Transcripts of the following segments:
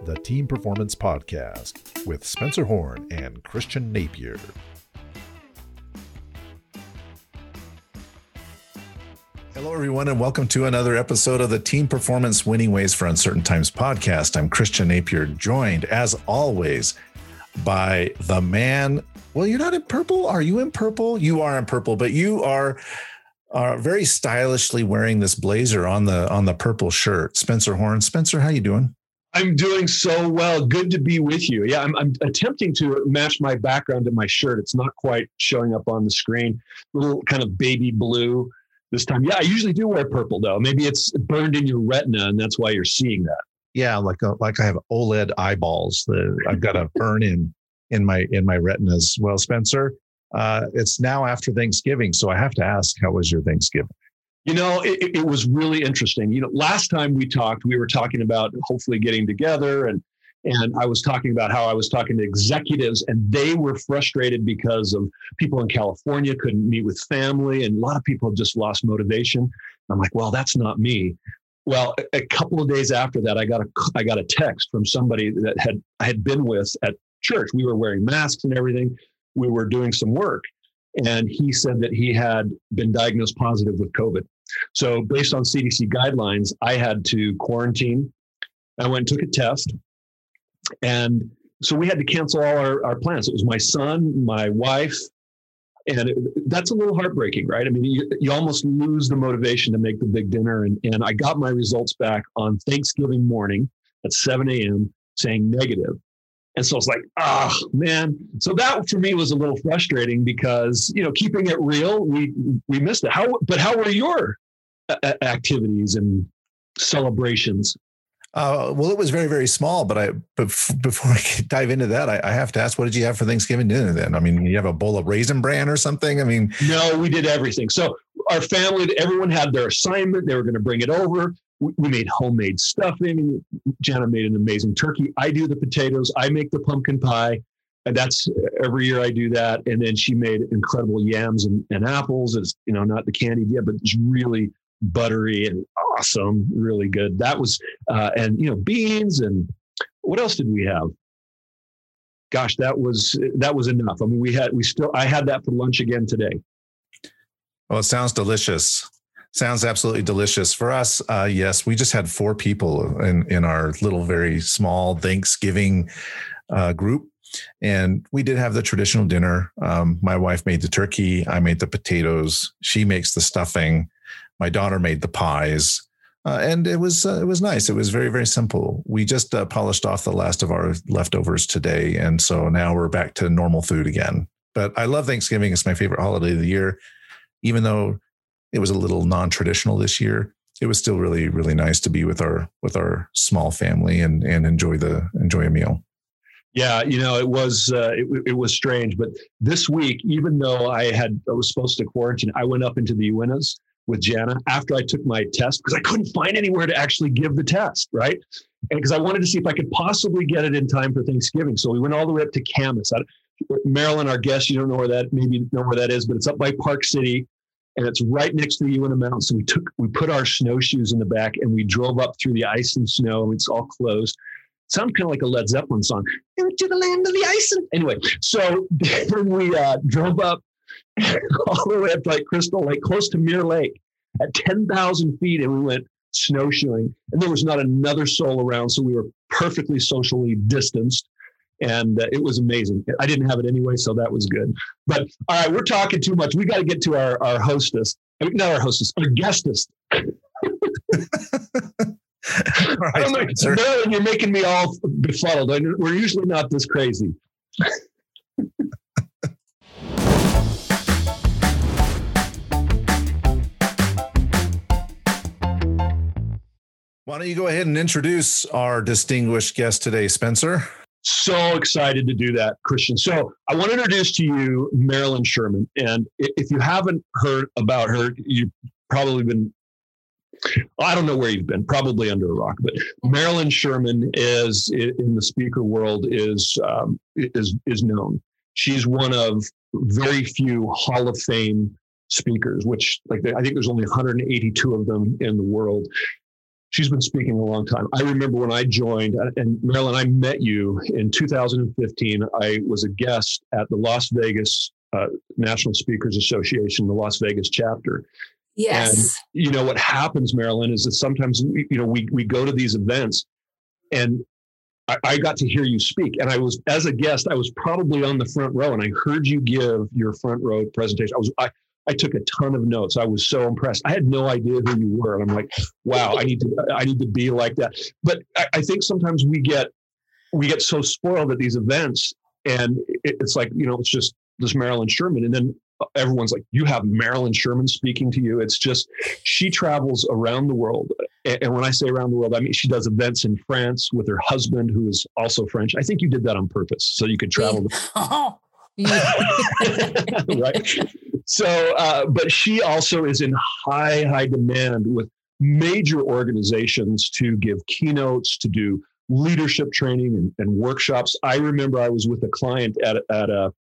the Team Performance Podcast with Spencer Horn and Christian Napier. Hello, everyone, and welcome to another episode of the Team Performance Winning Ways for Uncertain Times podcast. I'm Christian Napier, joined as always by the man. Well, you're not in purple. Are you in purple? You are in purple, but you are are very stylishly wearing this blazer on the on the purple shirt. Spencer Horn. Spencer, how you doing? I'm doing so well. Good to be with you. Yeah, I'm, I'm, attempting to match my background to my shirt. It's not quite showing up on the screen. Little kind of baby blue this time. Yeah, I usually do wear purple though. Maybe it's burned in your retina, and that's why you're seeing that. Yeah, like a, like I have OLED eyeballs. The, I've got a burn in in my in my retinas. Well, Spencer, uh, it's now after Thanksgiving, so I have to ask, how was your Thanksgiving? You know, it, it was really interesting. You know, last time we talked, we were talking about hopefully getting together and and I was talking about how I was talking to executives and they were frustrated because of people in California couldn't meet with family and a lot of people just lost motivation. I'm like, well, that's not me. Well, a couple of days after that, I got a I got a text from somebody that had I had been with at church. We were wearing masks and everything. We were doing some work, and he said that he had been diagnosed positive with COVID. So, based on CDC guidelines, I had to quarantine. I went and took a test. And so we had to cancel all our, our plans. It was my son, my wife, and it, that's a little heartbreaking, right? I mean, you, you almost lose the motivation to make the big dinner. And, and I got my results back on Thanksgiving morning at 7 a.m. saying negative. And so it's like, oh man. So that for me was a little frustrating because you know, keeping it real, we we missed it. How but how were your uh, uh, activities and celebrations? Uh, well, it was very, very small. But I, but before I dive into that, I, I, have to ask, what did you have for Thanksgiving dinner? Then, I mean, you have a bowl of raisin bran or something? I mean, no, we did everything. So our family, everyone had their assignment. They were going to bring it over. We, made homemade stuffing. Jana made an amazing turkey. I do the potatoes. I make the pumpkin pie. And that's every year I do that. And then she made incredible yams and, and apples. It's, you know, not the candied yet, but it's really buttery and awesome, really good. That was, uh, and you know, beans and what else did we have? Gosh, that was that was enough. I mean, we had we still I had that for lunch again today. Well, it sounds delicious. Sounds absolutely delicious for us. Uh, yes, we just had four people in in our little, very small Thanksgiving uh, group, and we did have the traditional dinner. Um, my wife made the turkey. I made the potatoes. She makes the stuffing. My daughter made the pies. Uh, and it was uh, it was nice. It was very very simple. We just uh, polished off the last of our leftovers today, and so now we're back to normal food again. But I love Thanksgiving. It's my favorite holiday of the year, even though it was a little non-traditional this year. It was still really really nice to be with our with our small family and and enjoy the enjoy a meal. Yeah, you know, it was uh, it, it, was strange, but this week, even though I had I was supposed to quarantine, I went up into the Uintas with Jana after I took my test because I couldn't find anywhere to actually give the test, right? And because I wanted to see if I could possibly get it in time for Thanksgiving. So we went all the way up to Kamas. Marilyn, our guest, you don't know where that maybe know where that is, but it's up by Park City and it's right next to the Uinta Mountains. So we took we put our snowshoes in the back and we drove up through the ice and snow. And it's all closed. It sounded kind of like a Led Zeppelin song. Into the land of the ice. And anyway, so we uh, drove up all the way up to like Crystal Lake, close to Mirror Lake at 10,000 feet. And we went snowshoeing. And there was not another soul around. So we were perfectly socially distanced. And uh, it was amazing. I didn't have it anyway, so that was good. But all right, we're talking too much. We got to get to our, our hostess. I mean, not our hostess, our guestess. right, I don't know, Marilyn, you're making me all befuddled. We're usually not this crazy. Why don't you go ahead and introduce our distinguished guest today, Spencer? So excited to do that, Christian. So I want to introduce to you Marilyn Sherman. And if you haven't heard about her, you've probably been I don't know where you've been, probably under a rock. But Marilyn Sherman is in the speaker world is um, is is known. She's one of very few Hall of Fame speakers, which like I think there's only 182 of them in the world she's been speaking a long time. I remember when I joined, uh, and Marilyn, I met you in 2015. I was a guest at the Las Vegas uh, National Speakers Association, the Las Vegas chapter. Yes. And you know what happens, Marilyn, is that sometimes you know we we go to these events, and I, I got to hear you speak, and I was as a guest, I was probably on the front row, and I heard you give your front row presentation. I was I I took a ton of notes. I was so impressed. I had no idea who you were, and I'm like, wow, I need to I need to be like that. But I, I think sometimes we get we get so spoiled at these events, and it, it's like you know, it's just this Marilyn Sherman, and then everyone's like, you have Marilyn Sherman speaking to you. It's just she travels around the world, and when I say around the world, I mean she does events in France with her husband, who is also French. I think you did that on purpose so you could travel. Oh, right. So, uh, but she also is in high, high demand with major organizations to give keynotes, to do leadership training and, and workshops. I remember I was with a client at, at a,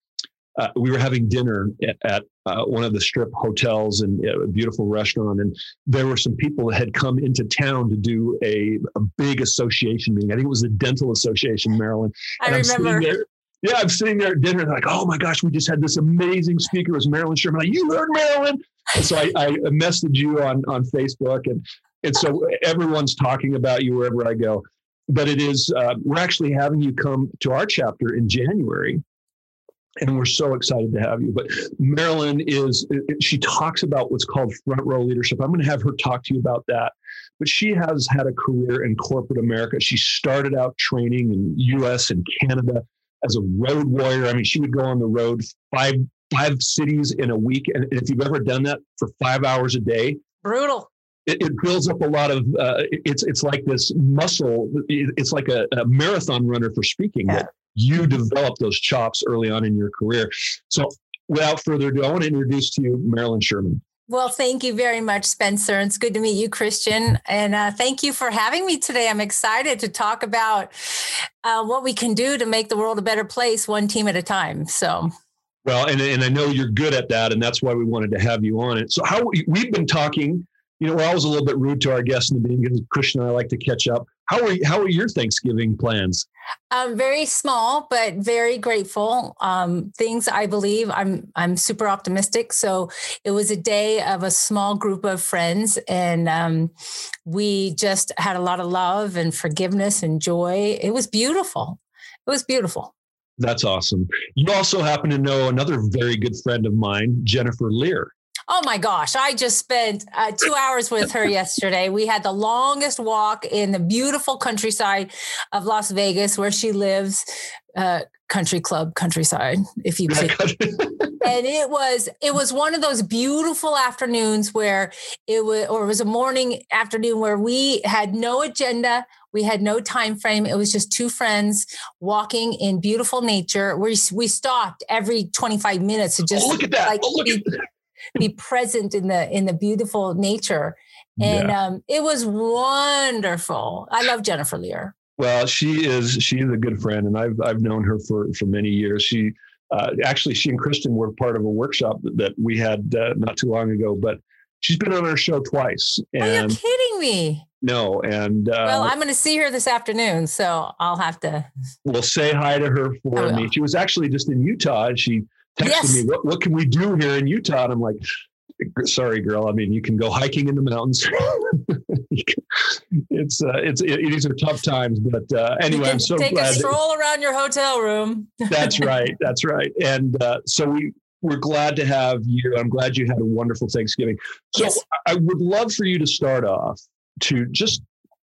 uh, we were having dinner at, at uh, one of the strip hotels and a beautiful restaurant. And there were some people that had come into town to do a, a big association meeting. I think it was the Dental Association, Marilyn. I remember. Yeah, I'm sitting there at dinner and like, oh my gosh, we just had this amazing speaker. It was Marilyn Sherman. Like, you heard Marilyn? And so I, I messaged you on on Facebook, and and so everyone's talking about you wherever I go. But it is uh, we're actually having you come to our chapter in January, and we're so excited to have you. But Marilyn is she talks about what's called front row leadership. I'm going to have her talk to you about that. But she has had a career in corporate America. She started out training in U.S. and Canada as a road warrior. I mean, she would go on the road five five cities in a week, and if you've ever done that for five hours a day, brutal. It, it builds up a lot of. Uh, it's it's like this muscle. It's like a, a marathon runner for speaking. Yeah. That you develop those chops early on in your career. So, without further ado, I want to introduce to you Marilyn Sherman. Well, thank you very much, Spencer. It's good to meet you, Christian. And uh, thank you for having me today. I'm excited to talk about uh, what we can do to make the world a better place, one team at a time. So, well, and, and I know you're good at that, and that's why we wanted to have you on it. So, how we've been talking, you know, we're always a little bit rude to our guests in the beginning. Christian and I like to catch up. How are how are your Thanksgiving plans? Um, very small, but very grateful. Um, things I believe I'm I'm super optimistic. So it was a day of a small group of friends, and um, we just had a lot of love and forgiveness and joy. It was beautiful. It was beautiful. That's awesome. You also happen to know another very good friend of mine, Jennifer Lear. Oh my gosh, I just spent uh, two hours with her yesterday. We had the longest walk in the beautiful countryside of Las Vegas where she lives. Uh, country club countryside if you could and it was it was one of those beautiful afternoons where it was or it was a morning afternoon where we had no agenda we had no time frame it was just two friends walking in beautiful nature we we stopped every 25 minutes to just oh, look at that. like oh, look at that be present in the in the beautiful nature. And yeah. um, it was wonderful. I love jennifer lear. Well she is she is a good friend and i've i've known her for for many years. She uh, actually she and kristen were part of a workshop that, that we had uh, not too long ago but she's been on our show twice and are you kidding me? No and uh, well i'm going to see her this afternoon so i'll have to we'll say hi to her for me. she was actually just in utah and she texted yes. me, what, what can we do here in Utah? And I'm like, sorry, girl. I mean, you can go hiking in the mountains. it's uh, it's it, these are tough times, but uh, anyway, I'm so take glad. a stroll around your hotel room. that's right. That's right. And uh, so we we're glad to have you. I'm glad you had a wonderful Thanksgiving. So yes. I would love for you to start off to just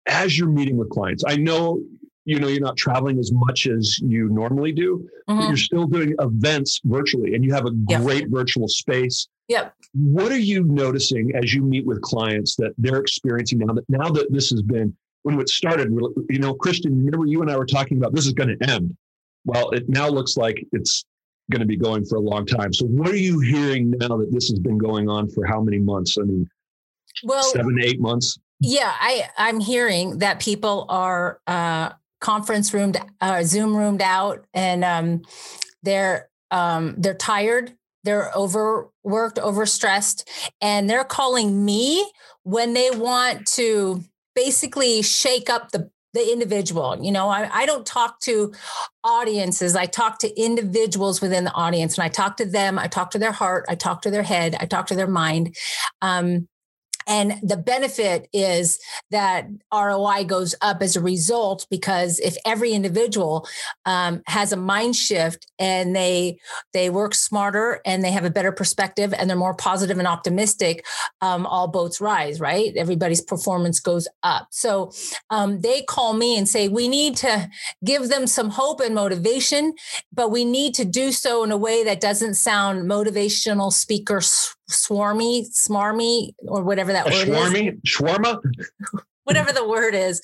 as you're meeting with clients. I know you know you're not traveling as much as you normally do mm-hmm. you're still doing events virtually and you have a yep. great virtual space. Yep. What are you noticing as you meet with clients that they're experiencing now that now that this has been when it started you know christian remember you and i were talking about this is going to end. Well it now looks like it's going to be going for a long time. So what are you hearing now that this has been going on for how many months? I mean well seven eight months? Yeah i i'm hearing that people are uh conference roomed, uh, Zoom roomed out, and um, they're um, they're tired, they're overworked, overstressed, and they're calling me when they want to basically shake up the the individual. You know, I, I don't talk to audiences. I talk to individuals within the audience and I talk to them. I talk to their heart. I talk to their head. I talk to their mind. Um, and the benefit is that ROI goes up as a result because if every individual um, has a mind shift and they they work smarter and they have a better perspective and they're more positive and optimistic, um, all boats rise. Right? Everybody's performance goes up. So um, they call me and say we need to give them some hope and motivation, but we need to do so in a way that doesn't sound motivational speaker swarmy, smarmy, or whatever that a word swarmy, is. Swarmy, shawarma? whatever the word is.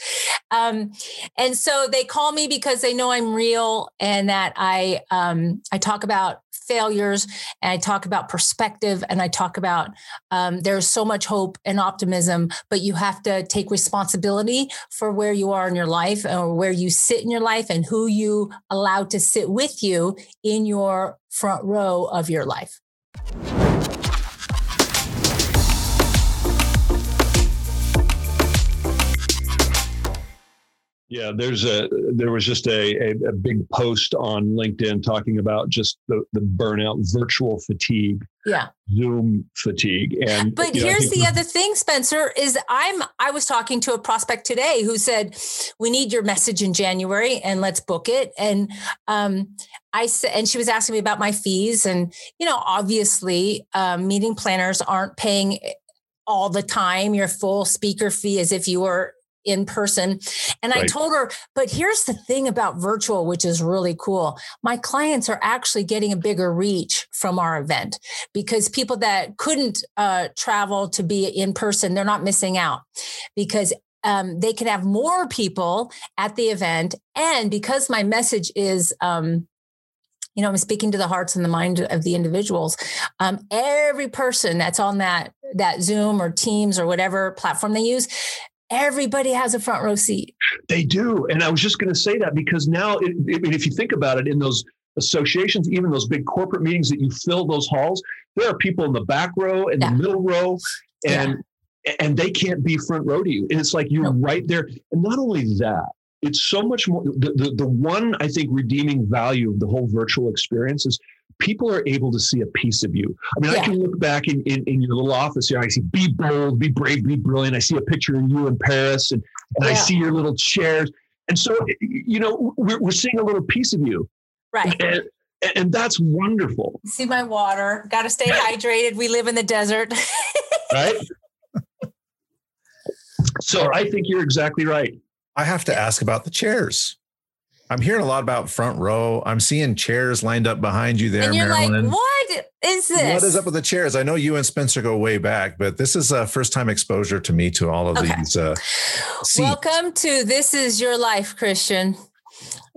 Um, and so they call me because they know I'm real and that I um, I talk about failures and I talk about perspective and I talk about um, there's so much hope and optimism, but you have to take responsibility for where you are in your life or where you sit in your life and who you allow to sit with you in your front row of your life. Yeah, there's a there was just a, a, a, big post on LinkedIn talking about just the, the burnout, virtual fatigue, yeah, Zoom fatigue, and but here's know, the other thing, Spencer, is I'm I was talking to a prospect today who said we need your message in January and let's book it, and um, I said, and she was asking me about my fees, and you know, obviously, um, meeting planners aren't paying all the time. Your full speaker fee as if you were in person. And right. I told her, but here's the thing about virtual, which is really cool. My clients are actually getting a bigger reach from our event because people that couldn't uh, travel to be in person, they're not missing out because um, they can have more people at the event. And because my message is, um, you know, I'm speaking to the hearts and the mind of the individuals. Um, every person that's on that that Zoom or Teams or whatever platform they use, everybody has a front row seat. They do. And I was just going to say that because now, it, it, if you think about it, in those associations, even those big corporate meetings that you fill those halls, there are people in the back row and yeah. the middle row, and yeah. and they can't be front row to you. And it's like you're right there. And not only that, it's so much more. The, the the one I think redeeming value of the whole virtual experience is people are able to see a piece of you. I mean, yeah. I can look back in, in, in, your little office here. I see be bold, be brave, be brilliant. I see a picture of you in Paris and, and yeah. I see your little chairs. And so, you know, we're, we're seeing a little piece of you. Right. And, and that's wonderful. See my water. Got to stay hydrated. We live in the desert. right. So I think you're exactly right. I have to ask about the chairs. I'm hearing a lot about front row. I'm seeing chairs lined up behind you there, and you're Marilyn. Like, what is this? What is up with the chairs? I know you and Spencer go way back, but this is a first time exposure to me to all of okay. these. Uh, Welcome to This Is Your Life, Christian.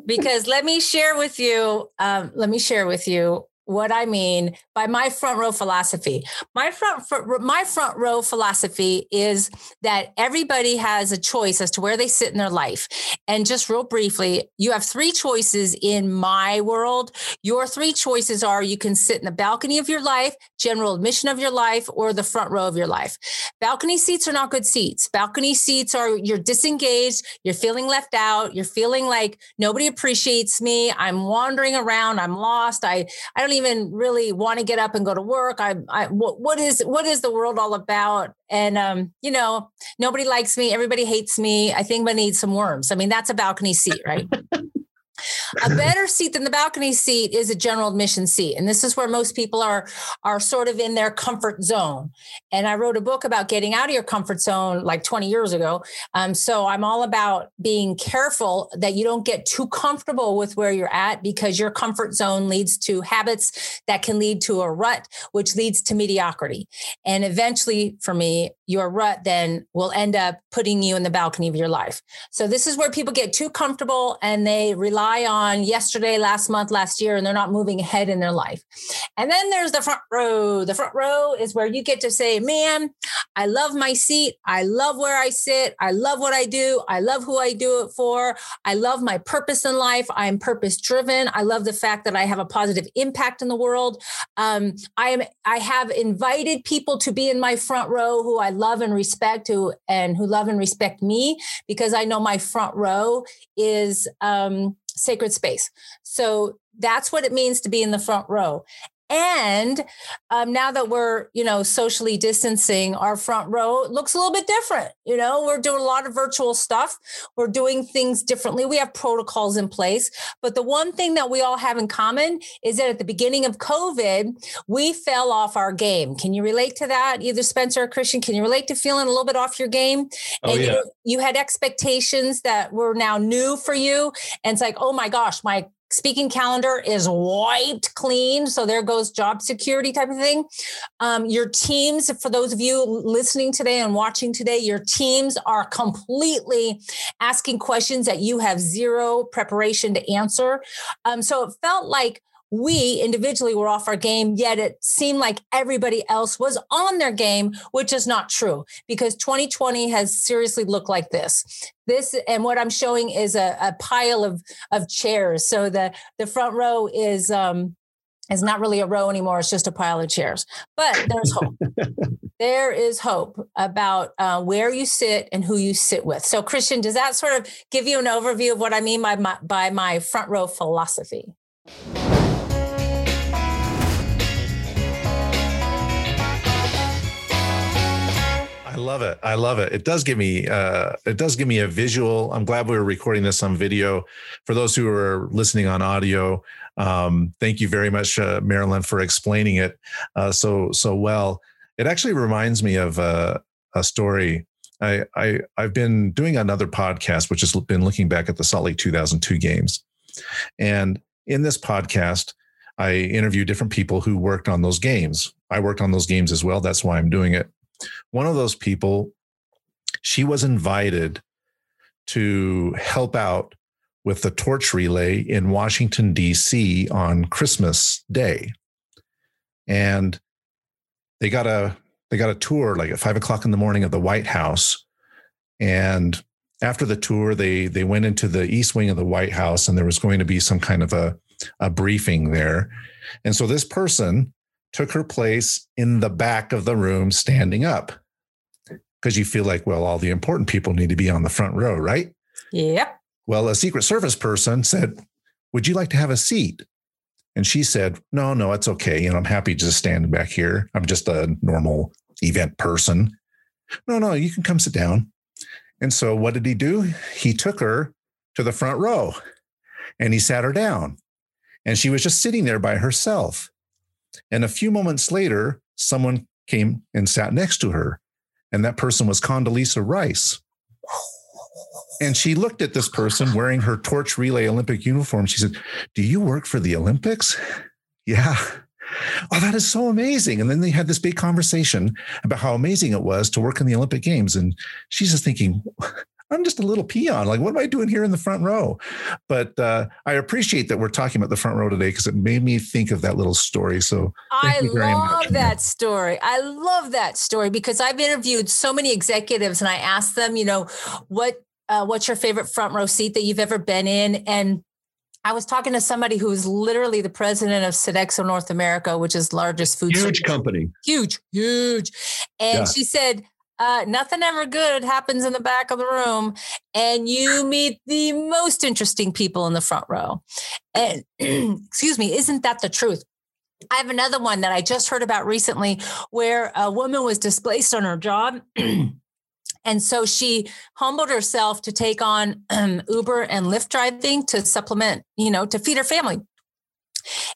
Because let me share with you, um, let me share with you what I mean by my front row philosophy. My front, my front row philosophy is that everybody has a choice as to where they sit in their life. And just real briefly, you have three choices in my world. Your three choices are you can sit in the balcony of your life, general admission of your life, or the front row of your life. Balcony seats are not good seats. Balcony seats are you're disengaged, you're feeling left out, you're feeling like nobody appreciates me. I'm wandering around, I'm lost. I I don't even really want to get up and go to work. I, I what, what is what is the world all about? And um, you know, nobody likes me. Everybody hates me. I think I need some worms. I mean, that's a balcony seat, right? a better seat than the balcony seat is a general admission seat. And this is where most people are are sort of in their comfort zone. And i wrote a book about getting out of your comfort zone like 20 years ago. Um, so i'm all about being careful that you don't get too comfortable with where you're at because your comfort zone leads to habits that can lead to a rut which leads to mediocrity. And eventually for me your rut then will end up putting you in the balcony of your life so this is where people get too comfortable and they rely on yesterday, last month, last year, and they're not moving ahead in their life. And then there's the front row. The front row is where you get to say, man, I love my seat. I love where I sit. I love what I do. I love who I do it for. I love my purpose in life. I'm purpose driven. I love the fact that I have a positive impact in the world. Um, I am. I have invited people to be in my front row who I love and respect who and who love and respect me because I know my front row is um, sacred space. So that's what it means to be in the front row. And um, now that we're, you know, socially distancing, our front row looks a little bit different. You know, we're doing a lot of virtual stuff. We're doing things differently. We have protocols in place. But the one thing that we all have in common is that at the beginning of COVID, we fell off our game. Can you relate to that? Either Spencer or Christian, can you relate to feeling a little bit off your game? Oh, and yeah. you, you had expectations that were now new for you. And it's like, oh my gosh, my speaking calendar is wiped clean. So there goes job security type of thing. Um, your teams, for those of you listening today and watching today, your teams are completely asking questions that you have zero preparation to answer. Um, so it felt like we individually were off our game, yet it seemed like everybody else was on their game, which is not true because 2020 has seriously looked like this. This and what I'm showing is a, a pile of of chairs. So the the front row is um is not really a row anymore. It's just a pile of chairs. But there's hope. there is hope about uh, where you sit and who you sit with. So, Christian, does that sort of give you an overview of what I mean by my, by my front row philosophy? Love it. I love it. It does give me uh, it does give me a visual. I'm glad we were recording this on video. For those who are listening on audio, um, thank you very much, uh, Marilyn, for explaining it uh, so so well. It actually reminds me of uh, a story. I, I I've been doing another podcast, which has been looking back at the Salt Lake 2002 games, and in this podcast, I interview different people who worked on those games. I worked on those games as well. That's why I'm doing it. One of those people, she was invited to help out with the torch relay in Washington, D.C. on Christmas Day. And they got a they got a tour like at five o'clock in the morning of the White House. And after the tour, they they went into the east wing of the White House and there was going to be some kind of a, a briefing there. And so this person took her place in the back of the room standing up because you feel like, well, all the important people need to be on the front row, right? Yep. Well, a Secret Service person said, Would you like to have a seat? And she said, No, no, it's okay. You know, I'm happy just standing back here. I'm just a normal event person. No, no, you can come sit down. And so what did he do? He took her to the front row and he sat her down. And she was just sitting there by herself. And a few moments later, someone came and sat next to her. And that person was Condoleezza Rice. And she looked at this person wearing her torch relay Olympic uniform. She said, Do you work for the Olympics? Yeah. Oh, that is so amazing. And then they had this big conversation about how amazing it was to work in the Olympic Games. And she's just thinking, I'm just a little peon. Like, what am I doing here in the front row? But uh, I appreciate that we're talking about the front row today because it made me think of that little story. So I love that story. I love that story because I've interviewed so many executives and I asked them, you know, what uh, what's your favorite front row seat that you've ever been in? And I was talking to somebody who's literally the president of Sodexo North America, which is largest food huge company, huge, huge. And yeah. she said, uh, nothing ever good happens in the back of the room, and you meet the most interesting people in the front row. And excuse me, isn't that the truth? I have another one that I just heard about recently where a woman was displaced on her job. And so she humbled herself to take on Uber and Lyft driving to supplement, you know, to feed her family.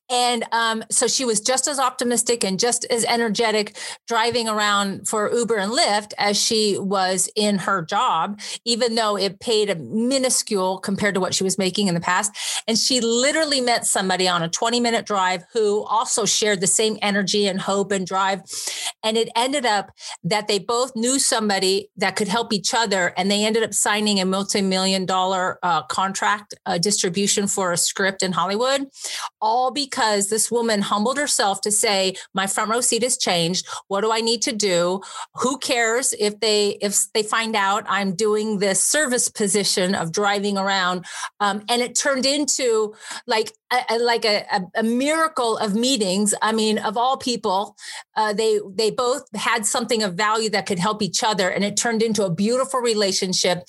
And um, so she was just as optimistic and just as energetic driving around for Uber and Lyft as she was in her job, even though it paid a minuscule compared to what she was making in the past. And she literally met somebody on a 20 minute drive who also shared the same energy and hope and drive. And it ended up that they both knew somebody that could help each other. And they ended up signing a multi million dollar uh, contract uh, distribution for a script in Hollywood. All all because this woman humbled herself to say, my front row seat has changed. What do I need to do? Who cares if they if they find out I'm doing this service position of driving around? Um, and it turned into like a, like a, a, miracle of meetings. I mean, of all people, uh, they they both had something of value that could help each other, and it turned into a beautiful relationship.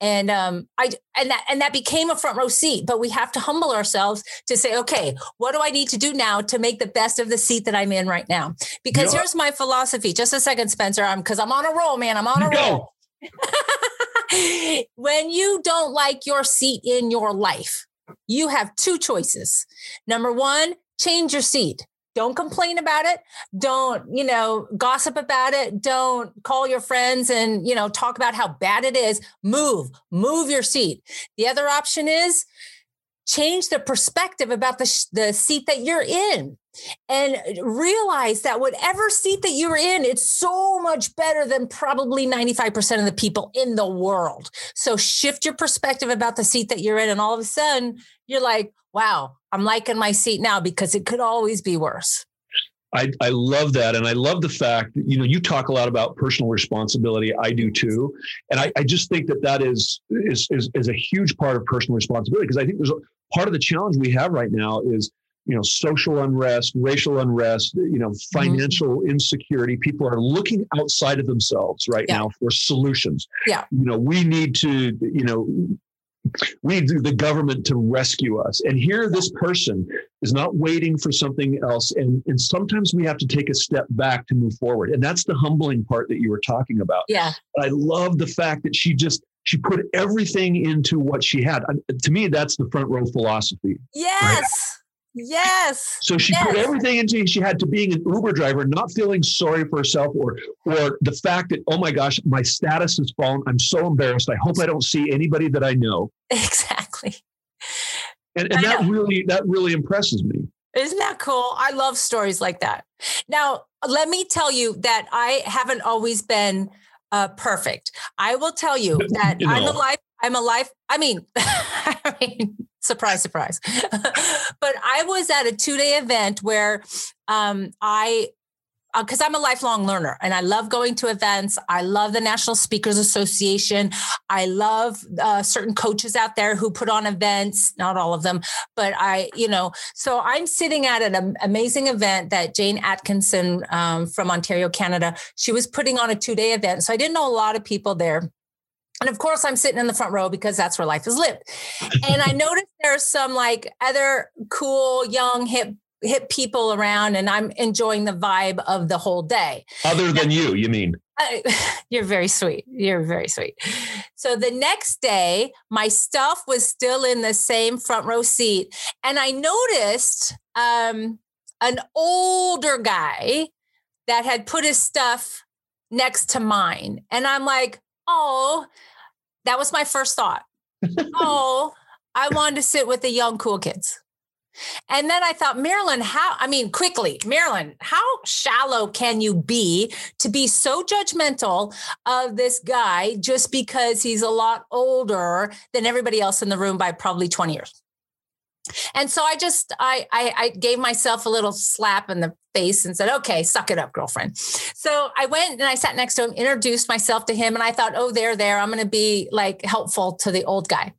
And um, I and that and that became a front row seat. But we have to humble ourselves to say, okay, what do I need to do now to make the best of the seat that I'm in right now? Because here's my philosophy. Just a second, Spencer. I'm because I'm on a roll, man. I'm on a roll. when you don't like your seat in your life, you have two choices. Number one, change your seat. Don't complain about it. Don't, you know, gossip about it. Don't call your friends and, you know, talk about how bad it is. Move, move your seat. The other option is change the perspective about the, the seat that you're in and realize that whatever seat that you're in, it's so much better than probably 95% of the people in the world. So shift your perspective about the seat that you're in. And all of a sudden, you're like, wow, I'm liking my seat now because it could always be worse. I, I love that. And I love the fact that, you know, you talk a lot about personal responsibility. I do too. And I, I just think that that is, is, is, is a huge part of personal responsibility because I think there's part of the challenge we have right now is you know social unrest racial unrest you know mm-hmm. financial mm-hmm. insecurity. People are looking outside of themselves right yeah. now for solutions. Yeah. You know we need to you know we need the government to rescue us. And here this person is not waiting for something else. And and sometimes we have to take a step back to move forward. And that's the humbling part that you were talking about. Yeah. I love the fact that she just she put everything into what she had uh, to me that's the front row philosophy yes right? Yes. So she yes. put everything into she had to being an Uber driver, not feeling sorry for herself or or the fact that, oh my gosh, my status has fallen. I'm so embarrassed. I hope I don't see anybody that I know. Exactly. And, and that really that really impresses me. Isn't that cool? I love stories like that. Now, let me tell you that I haven't always been uh, perfect. I will tell you that you know. I'm a life. I'm a life. I mean, I mean, surprise, surprise. but I was at a two day event where um, I because uh, I'm a lifelong learner and I love going to events. I love the National Speakers Association. I love uh, certain coaches out there who put on events, not all of them, but I, you know, so I'm sitting at an amazing event that Jane Atkinson um, from Ontario, Canada, she was putting on a two day event. So I didn't know a lot of people there. And of course, I'm sitting in the front row because that's where life is lived. And I noticed there's some like other cool, young, hip, hip people around, and I'm enjoying the vibe of the whole day. Other than you, you mean? I, you're very sweet. You're very sweet. So the next day, my stuff was still in the same front row seat, and I noticed um, an older guy that had put his stuff next to mine, and I'm like, oh, that was my first thought. oh, I wanted to sit with the young cool kids. And then I thought, Marilyn, how, I mean, quickly, Marilyn, how shallow can you be to be so judgmental of this guy just because he's a lot older than everybody else in the room by probably 20 years? And so I just I, I, I gave myself a little slap in the face and said, "Okay, suck it up, girlfriend." So I went and I sat next to him, introduced myself to him, and I thought, "Oh, there, there, I'm going to be like helpful to the old guy."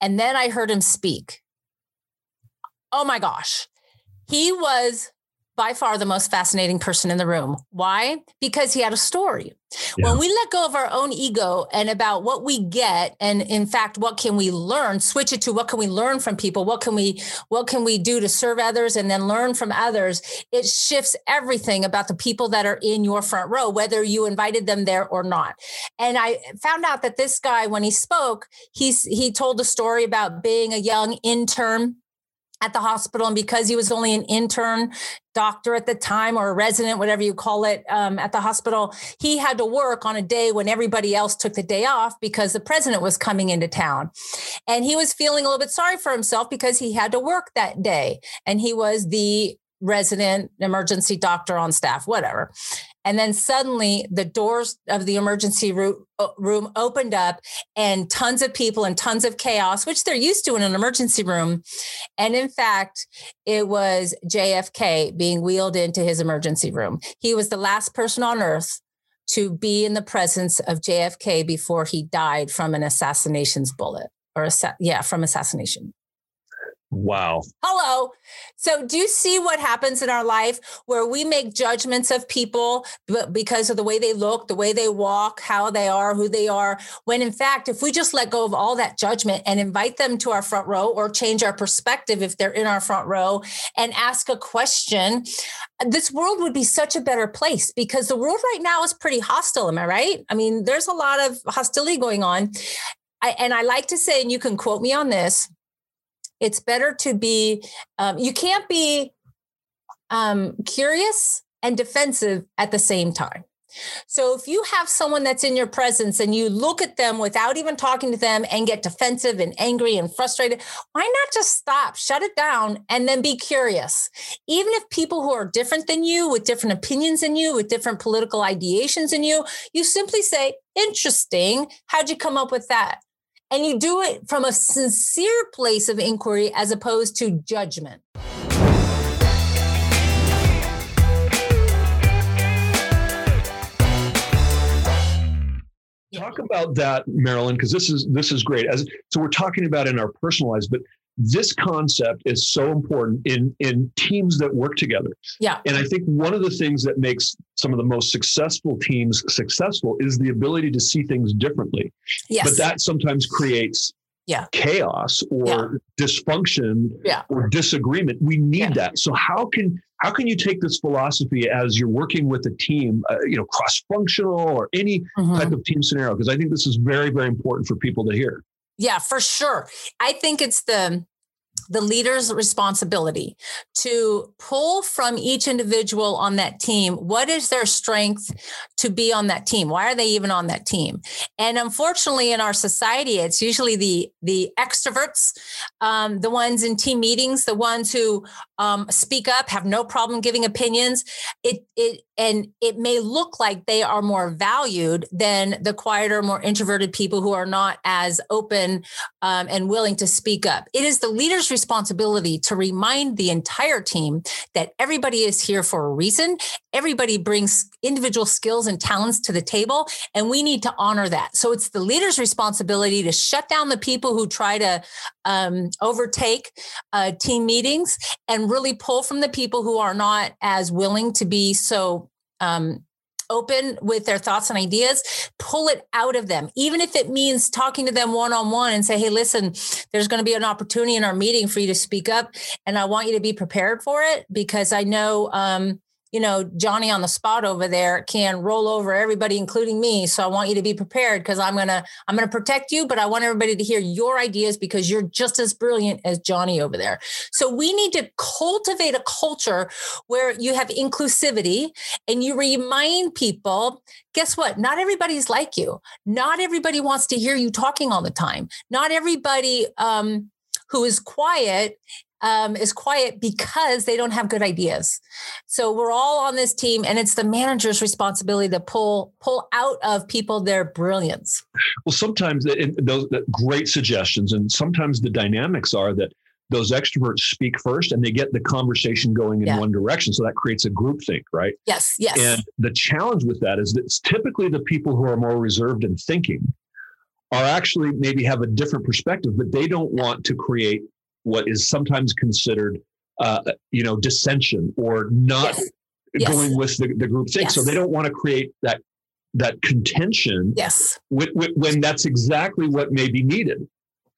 And then I heard him speak. Oh my gosh, he was by far the most fascinating person in the room. Why? Because he had a story. Yeah. When we let go of our own ego and about what we get and in fact what can we learn, switch it to what can we learn from people? What can we what can we do to serve others and then learn from others? It shifts everything about the people that are in your front row whether you invited them there or not. And I found out that this guy when he spoke, he's he told a story about being a young intern at the hospital. And because he was only an intern doctor at the time or a resident, whatever you call it, um, at the hospital, he had to work on a day when everybody else took the day off because the president was coming into town. And he was feeling a little bit sorry for himself because he had to work that day. And he was the resident emergency doctor on staff, whatever. And then suddenly the doors of the emergency room, opened up and tons of people and tons of chaos, which they're used to in an emergency room. And in fact, it was JFK being wheeled into his emergency room. He was the last person on earth to be in the presence of JFK before he died from an assassination's bullet or, yeah, from assassination. Wow. Hello. So, do you see what happens in our life where we make judgments of people because of the way they look, the way they walk, how they are, who they are? When in fact, if we just let go of all that judgment and invite them to our front row or change our perspective if they're in our front row and ask a question, this world would be such a better place because the world right now is pretty hostile. Am I right? I mean, there's a lot of hostility going on. I, and I like to say, and you can quote me on this it's better to be um, you can't be um, curious and defensive at the same time so if you have someone that's in your presence and you look at them without even talking to them and get defensive and angry and frustrated, why not just stop, shut it down, and then be curious? Even if people who are different than you, with different opinions than you, with different political ideations than you, you simply say, interesting. How'd you come up with that? And you do it from a sincere place of inquiry as opposed to judgment. Talk about that, Marilyn, because this is this is great. As so, we're talking about in our personal lives, but this concept is so important in in teams that work together yeah and i think one of the things that makes some of the most successful teams successful is the ability to see things differently yes. but that sometimes creates yeah. chaos or yeah. dysfunction yeah. or disagreement we need yeah. that so how can how can you take this philosophy as you're working with a team uh, you know cross functional or any mm-hmm. type of team scenario because i think this is very very important for people to hear yeah, for sure. I think it's the the leader's responsibility to pull from each individual on that team what is their strength to be on that team? Why are they even on that team? And unfortunately in our society it's usually the the extroverts um, the ones in team meetings the ones who um, speak up have no problem giving opinions. It it and it may look like they are more valued than the quieter more introverted people who are not as open um, and willing to speak up it is the leader's responsibility to remind the entire team that everybody is here for a reason. Everybody brings individual skills and talents to the table, and we need to honor that. So it's the leader's responsibility to shut down the people who try to um, overtake uh, team meetings and really pull from the people who are not as willing to be so um, open with their thoughts and ideas, pull it out of them, even if it means talking to them one on one and say, hey, listen, there's going to be an opportunity in our meeting for you to speak up. And I want you to be prepared for it because I know um, you know, Johnny on the spot over there can roll over everybody, including me. So I want you to be prepared because I'm gonna I'm gonna protect you, but I want everybody to hear your ideas because you're just as brilliant as Johnny over there. So we need to cultivate a culture where you have inclusivity and you remind people guess what? Not everybody's like you. Not everybody wants to hear you talking all the time. Not everybody um, who is quiet um, is quiet because they don't have good ideas. So we're all on this team, and it's the manager's responsibility to pull pull out of people their brilliance. Well, sometimes those great suggestions, and sometimes the dynamics are that those extroverts speak first and they get the conversation going in yeah. one direction. So that creates a group think, right? Yes, yes. And the challenge with that is that it's typically the people who are more reserved in thinking are actually maybe have a different perspective, but they don't want to create what is sometimes considered, uh, you know, dissension or not yes. going yes. with the, the group thing. Yes. So they don't want to create that that contention. Yes. With, with, when that's exactly what may be needed.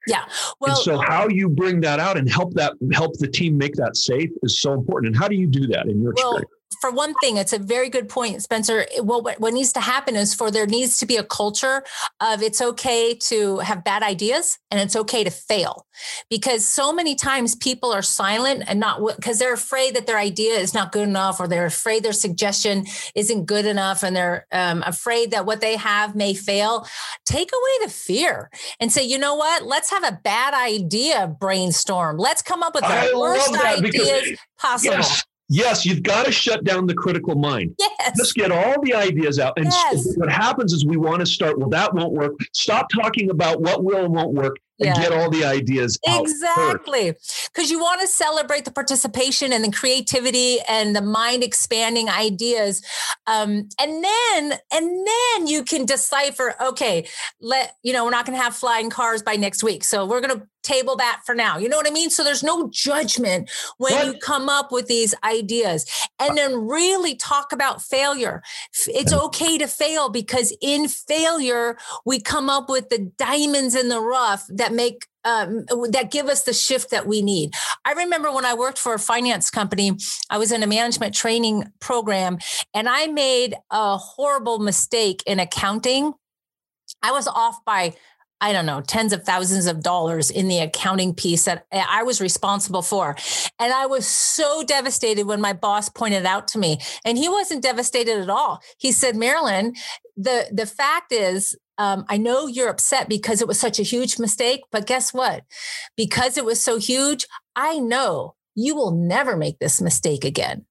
Yeah. Well, and so how you bring that out and help that help the team make that safe is so important. And how do you do that in your well, experience? For one thing, it's a very good point, Spencer. What, what needs to happen is for there needs to be a culture of it's okay to have bad ideas and it's okay to fail. Because so many times people are silent and not because they're afraid that their idea is not good enough or they're afraid their suggestion isn't good enough and they're um, afraid that what they have may fail. Take away the fear and say, you know what? Let's have a bad idea brainstorm. Let's come up with the worst ideas possible. Yes Yes, you've got to shut down the critical mind. Yes. Just get all the ideas out. And Yes. what happens is we want to start, well, that won't work. Stop talking about what will and won't work and get all the ideas Exactly. Because you want to celebrate the participation and the creativity and the mind expanding ideas. Um, and then, and then you can decipher, okay, let, you know, we're not going to have flying cars by next week. So we're going to table that for now. You know what I mean? So there's no judgment when What? you come up with these ideas and then really talk about failure. It's okay to fail because in failure, we come up with the diamonds in the rough that make um, that give us the shift that we need. I remember when I worked for a finance company, I was in a management training program and I made a horrible mistake in accounting. I was off by I don't know, tens of thousands of dollars in the accounting piece that I was responsible for. And I was so devastated when my boss pointed out to me. And he wasn't devastated at all. He said, Marilyn, the, the fact is, um, I know you're upset because it was such a huge mistake, but guess what? Because it was so huge, I know you will never make this mistake again.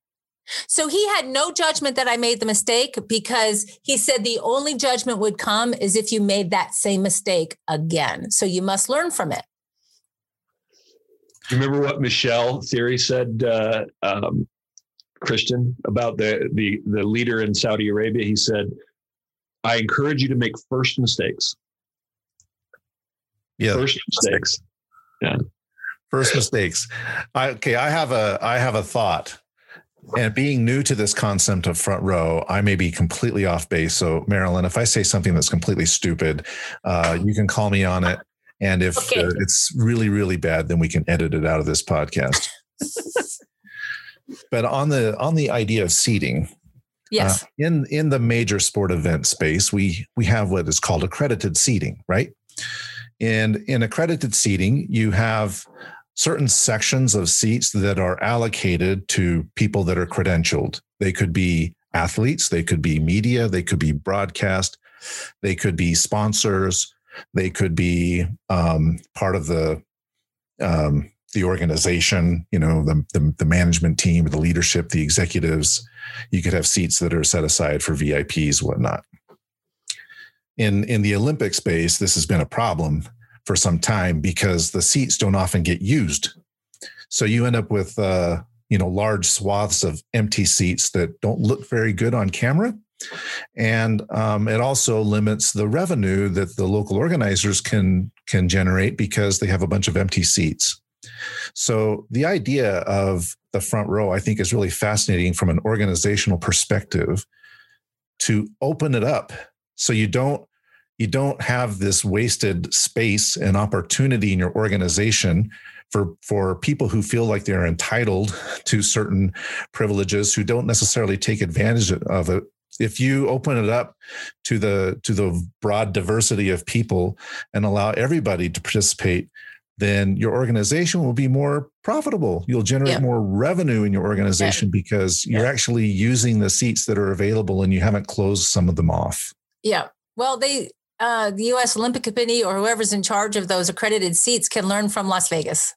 So he had no judgment that I made the mistake because he said the only judgment would come is if you made that same mistake again. So you must learn from it. You remember what Michelle Theory said, uh, um, Christian, about the, the the leader in Saudi Arabia? He said, "I encourage you to make first mistakes. Yeah. First mistakes. Yeah. First mistakes. I, okay, I have a I have a thought. And being new to this concept of front row, I may be completely off base. So, Marilyn, if I say something that's completely stupid, uh, you can call me on it. And if Okay. uh, it's really, really bad, then we can edit it out of this podcast. but on the on the idea of seating, Yes. uh, in in the major sport event space, we we have what is called accredited seating, right? And in accredited seating, you have certain sections of seats that are allocated to people that are credentialed. They could be athletes, they could be media, they could be broadcast, they could be sponsors, they could be um, part of the um, the organization, you know, the, the the management team, the leadership, the executives. You could have seats that are set aside for VIPs, whatnot. In in the Olympic space, this has been a problem for some time because the seats don't often get used. So you end up with uh, you know large swaths of empty seats that don't look very good on camera, and um, it also limits the revenue that the local organizers can can generate because they have a bunch of empty seats. So the idea of the front row, I think, is really fascinating from an organizational perspective to open it up. So you don't you don't have this wasted space and opportunity in your organization for for people who feel like they're entitled to certain privileges who don't necessarily take advantage of it. If you open it up to the to the broad diversity of people and allow everybody to participate then your organization will be more profitable you'll generate Yeah. more revenue in your organization because you're Yeah. actually using the seats that are available and you haven't closed some of them off Yeah. Well, they, uh, the U.S. Olympic Committee or whoever's in charge of those accredited seats can learn from Las Vegas.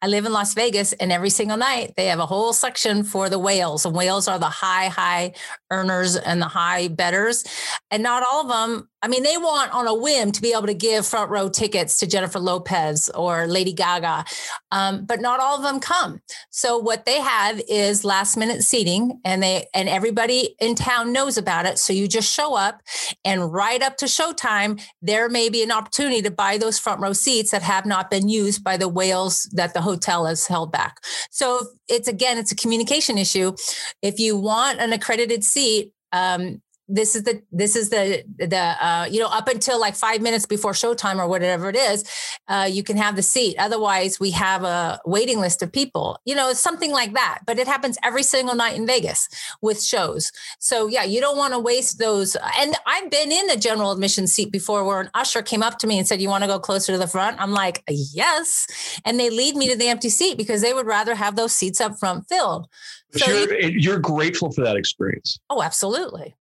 I live in Las Vegas, and every single night they have a whole section for the whales, and whales are the high, high earners and the high betters. And not all of them, I mean, they want on a whim to be able to give front row tickets to Jennifer Lopez or Lady Gaga, um, but not all of them come. So what they have is last minute seating, and they and everybody in town knows about it. So you just show up, and right up to showtime, there may be an opportunity to buy those front row seats that have not been used by the whales that the hotel has held back. So it's again, it's a communication issue. If you want an accredited seat, um, this is the this is the the uh, you know up until like five minutes before showtime or whatever it is, uh, you can have the seat. Otherwise, we have a waiting list of people. You know, it's something like that. But it happens every single night in Vegas with shows. So yeah, you don't want to waste those. And I've been in a general admission seat before where an usher came up to me and said, "You want to go closer to the front?" I'm like, "Yes," and they lead me to the empty seat because they would rather have those seats up front filled. So you're, you're grateful for that experience. Oh, absolutely.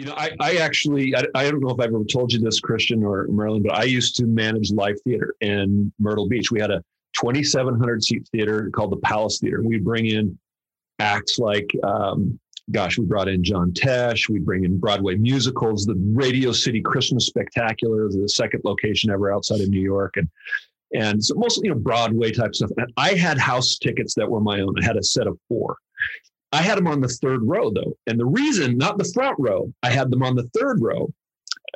You know, I, I actually, I, I don't know if I've ever told you this, Christian or Marilyn, but I used to manage live theater in Myrtle Beach. We had a 2,700 seat theater called the Palace Theater. We'd bring in acts like, um, gosh, we brought in John Tesh. We'd bring in Broadway musicals. The Radio City Christmas Spectacular, the second location ever outside of New York. And and so mostly, you know, Broadway type stuff. And I had house tickets that were my own. I had a set of four. I had them on the third row though. And the reason, not the front row, I had them on the third row.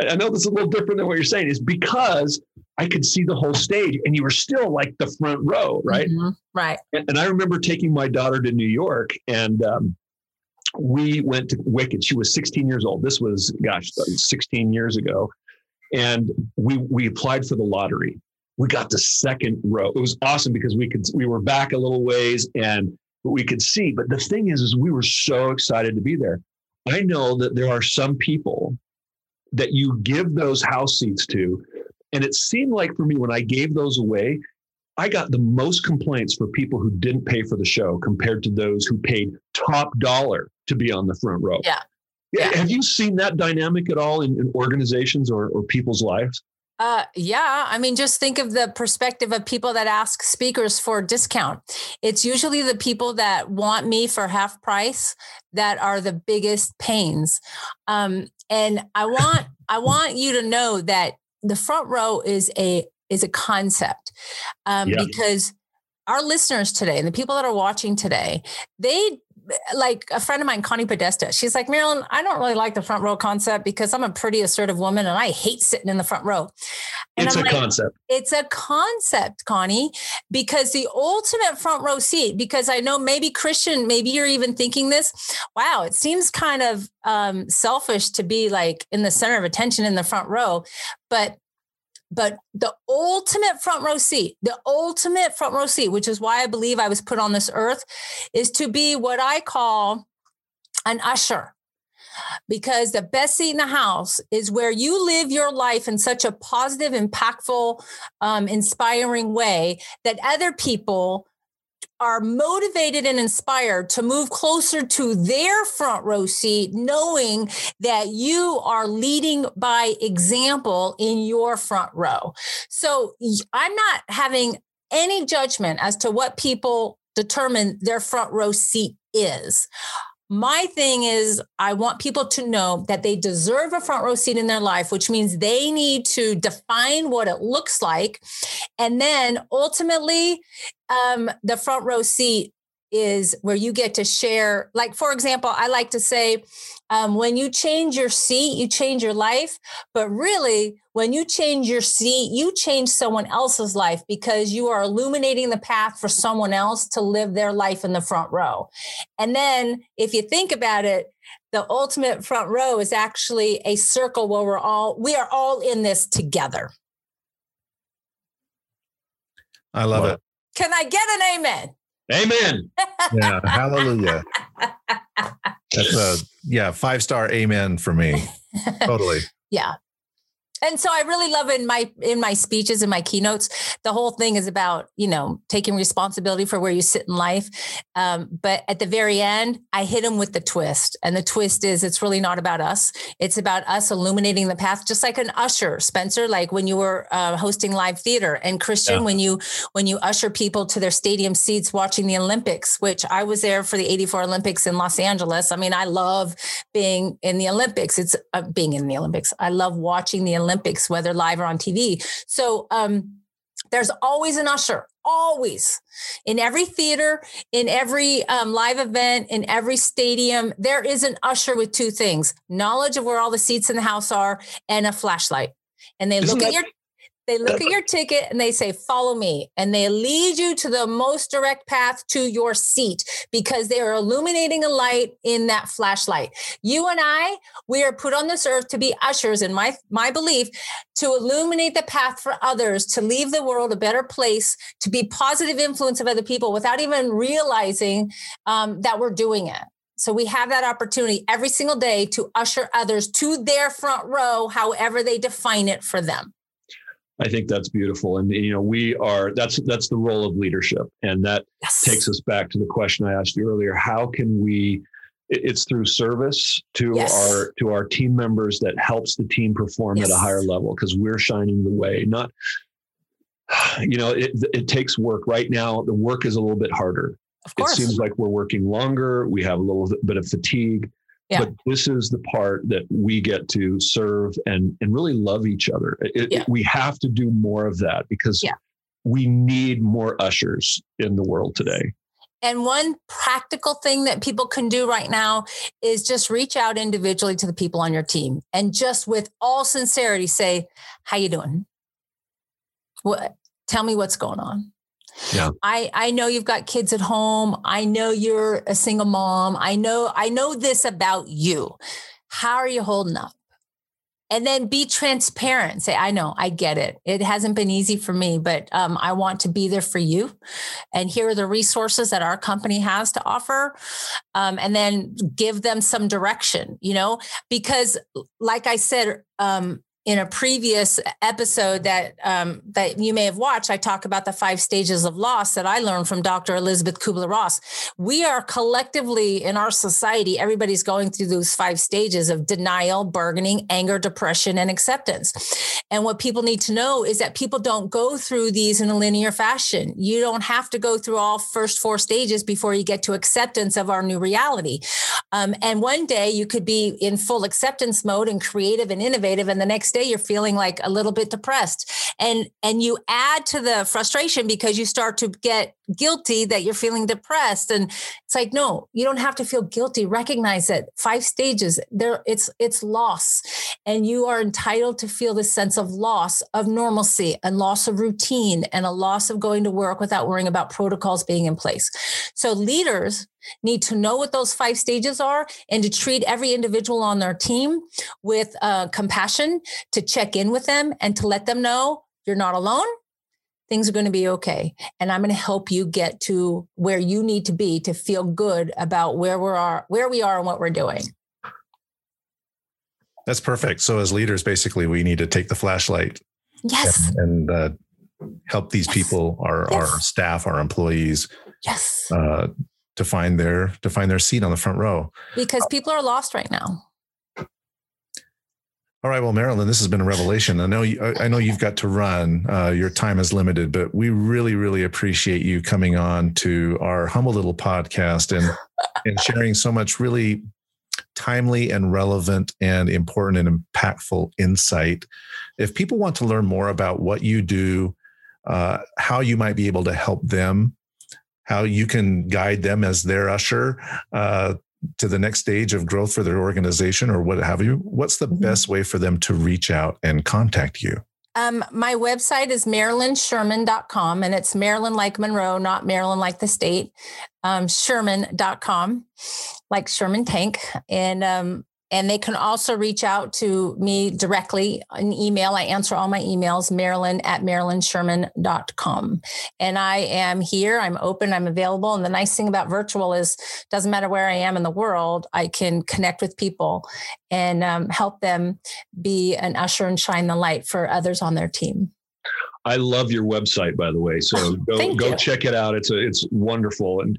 I know this is a little different than what you're saying, is because I could see the whole stage and you were still like the front row, right? Mm-hmm. Right. And, and, I remember taking my daughter to New York and um, we went to Wicked. She was 16 years old. This was, gosh, 16 years ago. And we we applied for the lottery. We got the second row. It was awesome because we could we were back a little ways and we could see. But the thing is, is we were so excited to be there. I know that there are some people that you give those house seats to. And it seemed like for me, when I gave those away, I got the most complaints for people who didn't pay for the show compared to those who paid top dollar to be on the front row. Yeah. Yeah. Have you seen that dynamic at all in, in organizations or, or people's lives? Uh, yeah. I mean, just think of the perspective of people that ask speakers for discount. It's usually the people that want me for half price that are the biggest pains. Um, and I want I want you to know that the front row is a is a concept um, yeah. because our listeners today and the people that are watching today, they like a friend of mine, Connie Podesta, she's like, Marilyn, I don't really like the front row concept because I'm a pretty assertive woman and I hate sitting in the front row. And it's I'm a like, concept. It's a concept, Connie, because the ultimate front row seat, because I know maybe Christian, maybe you're even thinking this. Wow, it seems kind of um, selfish to be like in the center of attention in the front row. But but the ultimate front row seat, the ultimate front row seat, which is why I believe I was put on this earth, is to be what I call an usher. Because the best seat in the house is where you live your life in such a positive, impactful, um, inspiring way that other people are motivated and inspired to move closer to their front row seat, knowing that you are leading by example in your front row. So I'm not having any judgment as to what people determine their front row seat is. My thing is, I want people to know that they deserve a front row seat in their life, which means they need to define what it looks like. And then ultimately, um, the front row seat is where you get to share. Like, for example, I like to say, um, when you change your seat, you change your life. But really, when you change your seat, you change someone else's life because you are illuminating the path for someone else to live their life in the front row. And then, if you think about it, the ultimate front row is actually a circle where we're all we are all in this together. I love it. Can I get an amen? Amen. yeah. Hallelujah. That's a yeah, five star amen for me. Totally. yeah and so I really love in my in my speeches and my keynotes, the whole thing is about you know taking responsibility for where you sit in life. Um, but at the very end, I hit them with the twist, and the twist is it's really not about us. It's about us illuminating the path, just like an usher, Spencer. Like when you were uh, hosting live theater, and Christian, yeah. when you when you usher people to their stadium seats watching the Olympics, which I was there for the '84 Olympics in Los Angeles. I mean, I love being in the Olympics. It's uh, being in the Olympics. I love watching the Olympics Olympics, whether live or on TV. So um, there's always an usher, always in every theater, in every um, live event, in every stadium. There is an usher with two things: knowledge of where all the seats in the house are, and a flashlight. And they Isn't look that, at your they look at your ticket and they say, Follow me. And they lead you to the most direct path to your seat because they are illuminating a light in that flashlight. You and I, we are put on this earth to be ushers, in my, my belief, to illuminate the path for others, to leave the world a better place, to be positive influence of other people without even realizing um, that we're doing it. So we have that opportunity every single day to usher others to their front row, however they define it for them. I think that's beautiful. And you know, we are that's that's the role of leadership. And that yes. takes us back to the question I asked you earlier. How can we it's through service to Yes. our to our team members that helps the team perform at a higher level because we're shining the way not you know it, it takes work right now the work is a little bit harder Of it seems like we're working longer we have a little bit of fatigue Yeah. but this is the part that we get to serve and and really love each other It- Yeah. we have to do more of that because Yeah. we need more ushers in the world today And one practical thing that people can do right now is just reach out individually to the people on your team and just with all sincerity say, "How you doing? What? Tell me what's going on." Yeah. I I know you've got kids at home. I know you're a single mom. I know I know this about you. How are you holding up? And then be transparent. Say, I know, I get it. It hasn't been easy for me, but um, I want to be there for you and here are the resources that our company has to offer um, and then give them some direction you know because like i said um, in a previous episode that um, that you may have watched, I talk about the five stages of loss that I learned from Dr. Elizabeth Kubler Ross. We are collectively in our society, everybody's going through those five stages of denial, bargaining, anger, depression, and acceptance. And what people need to know is that people don't go through these in a linear fashion. You don't have to go through all first four stages before you get to acceptance of our new reality. Um, and one day you could be in full acceptance mode and creative and innovative, and the next day you're feeling like a little bit depressed. And and you add to the frustration because you start to get guilty that you're feeling depressed. And it's like, no, you don't have to feel guilty. Recognize that five stages, there it's it's loss. And you are entitled to feel this sense of loss of normalcy and loss of routine and a loss of going to work without worrying about protocols being in place. So leaders need to know what those five stages are and to treat every individual on their team with uh, compassion, to check in with them and to let them know you're not alone. Things are going to be okay. And I'm going to help you get to where you need to be to feel good about where we are, where we are and what we're doing. That's perfect. So as leaders, basically, we need to take the flashlight Yes. and, and uh, help these Yes. people, our Yes. our staff, our employees, Yes. uh, to find their to find their seat on the front row. Because people are lost right now. All right, well, Marilyn, this has been a revelation. I know you, I know you've got to run. Uh, your time is limited, but we really, really appreciate you coming on to our humble little podcast and and sharing so much really timely and relevant and important and impactful insight. If people want to learn more about what you do, uh, how you might be able to help them, how you can guide them as their usher, uh, to the next stage of growth for their organization or what have you, what's the Mhm. best way for them to reach out and contact you? Um, my website is marilynsherman.com and it's Marilyn like Monroe, not Maryland like the state. Um, Sherman.com, like Sherman Tank. And um, and they can also reach out to me directly an email. I answer all my emails, Marilyn at marilynsherman.com. And I am here, I'm open, I'm available. And the nice thing about virtual is doesn't matter where I am in the world, I can connect with people and um, help them be an usher and shine the light for others on their team. I love your website, by the way. So go go you. check it out. It's a, it's wonderful. And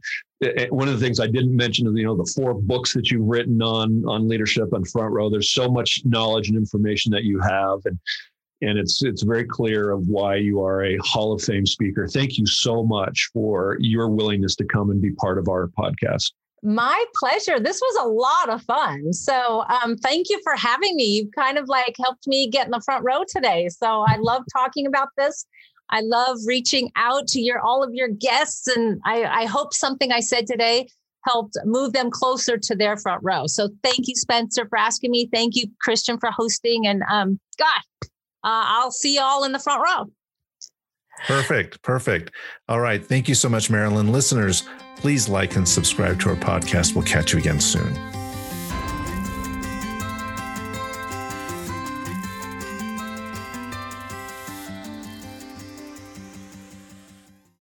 one of the things I didn't mention is you know the four books that you've written on on leadership on front row. There's so much knowledge and information that you have, and and it's it's very clear of why you are a Hall of Fame speaker. Thank you so much for your willingness to come and be part of our podcast. My pleasure. This was a lot of fun. So, um, thank you for having me. You've kind of like helped me get in the front row today. So, I love talking about this. I love reaching out to your all of your guests, and I, I hope something I said today helped move them closer to their front row. So, thank you, Spencer, for asking me. Thank you, Christian, for hosting. And um, God, uh, I'll see you all in the front row. Perfect. Perfect. All right. Thank you so much, Marilyn. Listeners, please like and subscribe to our podcast. We'll catch you again soon.